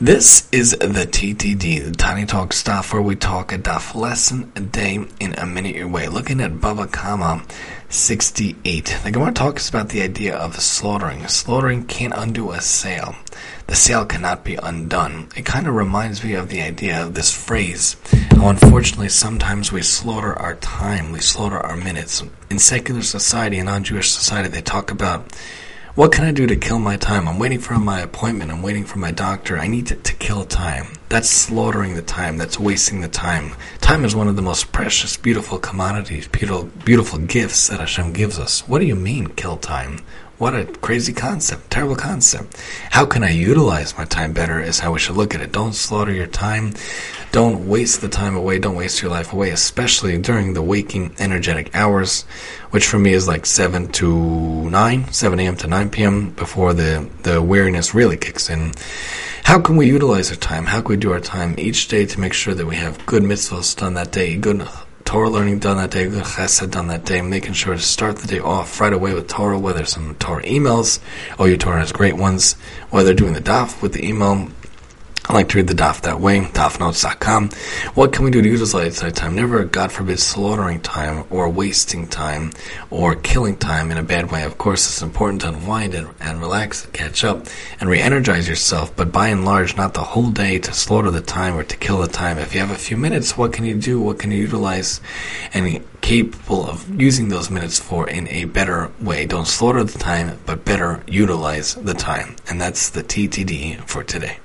This is the TTD, the Tiny Talk stuff where we talk a daf lesson a day in a minute your way. Looking at Bava Kama 68. The Gemara talks about the idea of slaughtering. Slaughtering can't undo a sale. The sale cannot be undone. It kind of reminds me of the idea of this phrase. How unfortunately sometimes we slaughter our time, we slaughter our minutes. In secular society, and non-Jewish society, they talk about what can I do to kill my time? I'm waiting for my appointment. I'm waiting for my doctor. I need to, to, kill time. That's slaughtering the time. That's wasting the time. Time is one of the most precious, beautiful commodities, beautiful, beautiful gifts that Hashem gives us. What do you mean, kill time? What a crazy concept, terrible concept. How can I utilize my time better is how we should look at it. Don't slaughter your time. Don't waste the time away. Don't waste your life away, especially during the waking energetic hours, which for me is like 7 to 9, 7 a.m. to 9 p.m. before the, the weariness really kicks in. How can we utilize our time? How can we do our time each day to make sure that we have good mitzvahs done that day, good Torah learning done that day, good chesed done that day, making sure to start the day off right away with Torah, whether some Torah emails, oh, your Torah has great ones, whether doing the daf with the email, I like to read the daf that way, dafnotes.com. What can we do to utilize that time? Never, God forbid, slaughtering time or wasting time or killing time in a bad way. Of course, it's important to unwind and, and relax, and catch up, and re-energize yourself, but by and large, not the whole day to slaughter the time or to kill the time. If you have a few minutes, what can you do? What can you utilize and capable of using those minutes for in a better way? Don't slaughter the time, but better utilize the time. And that's the TTD for today.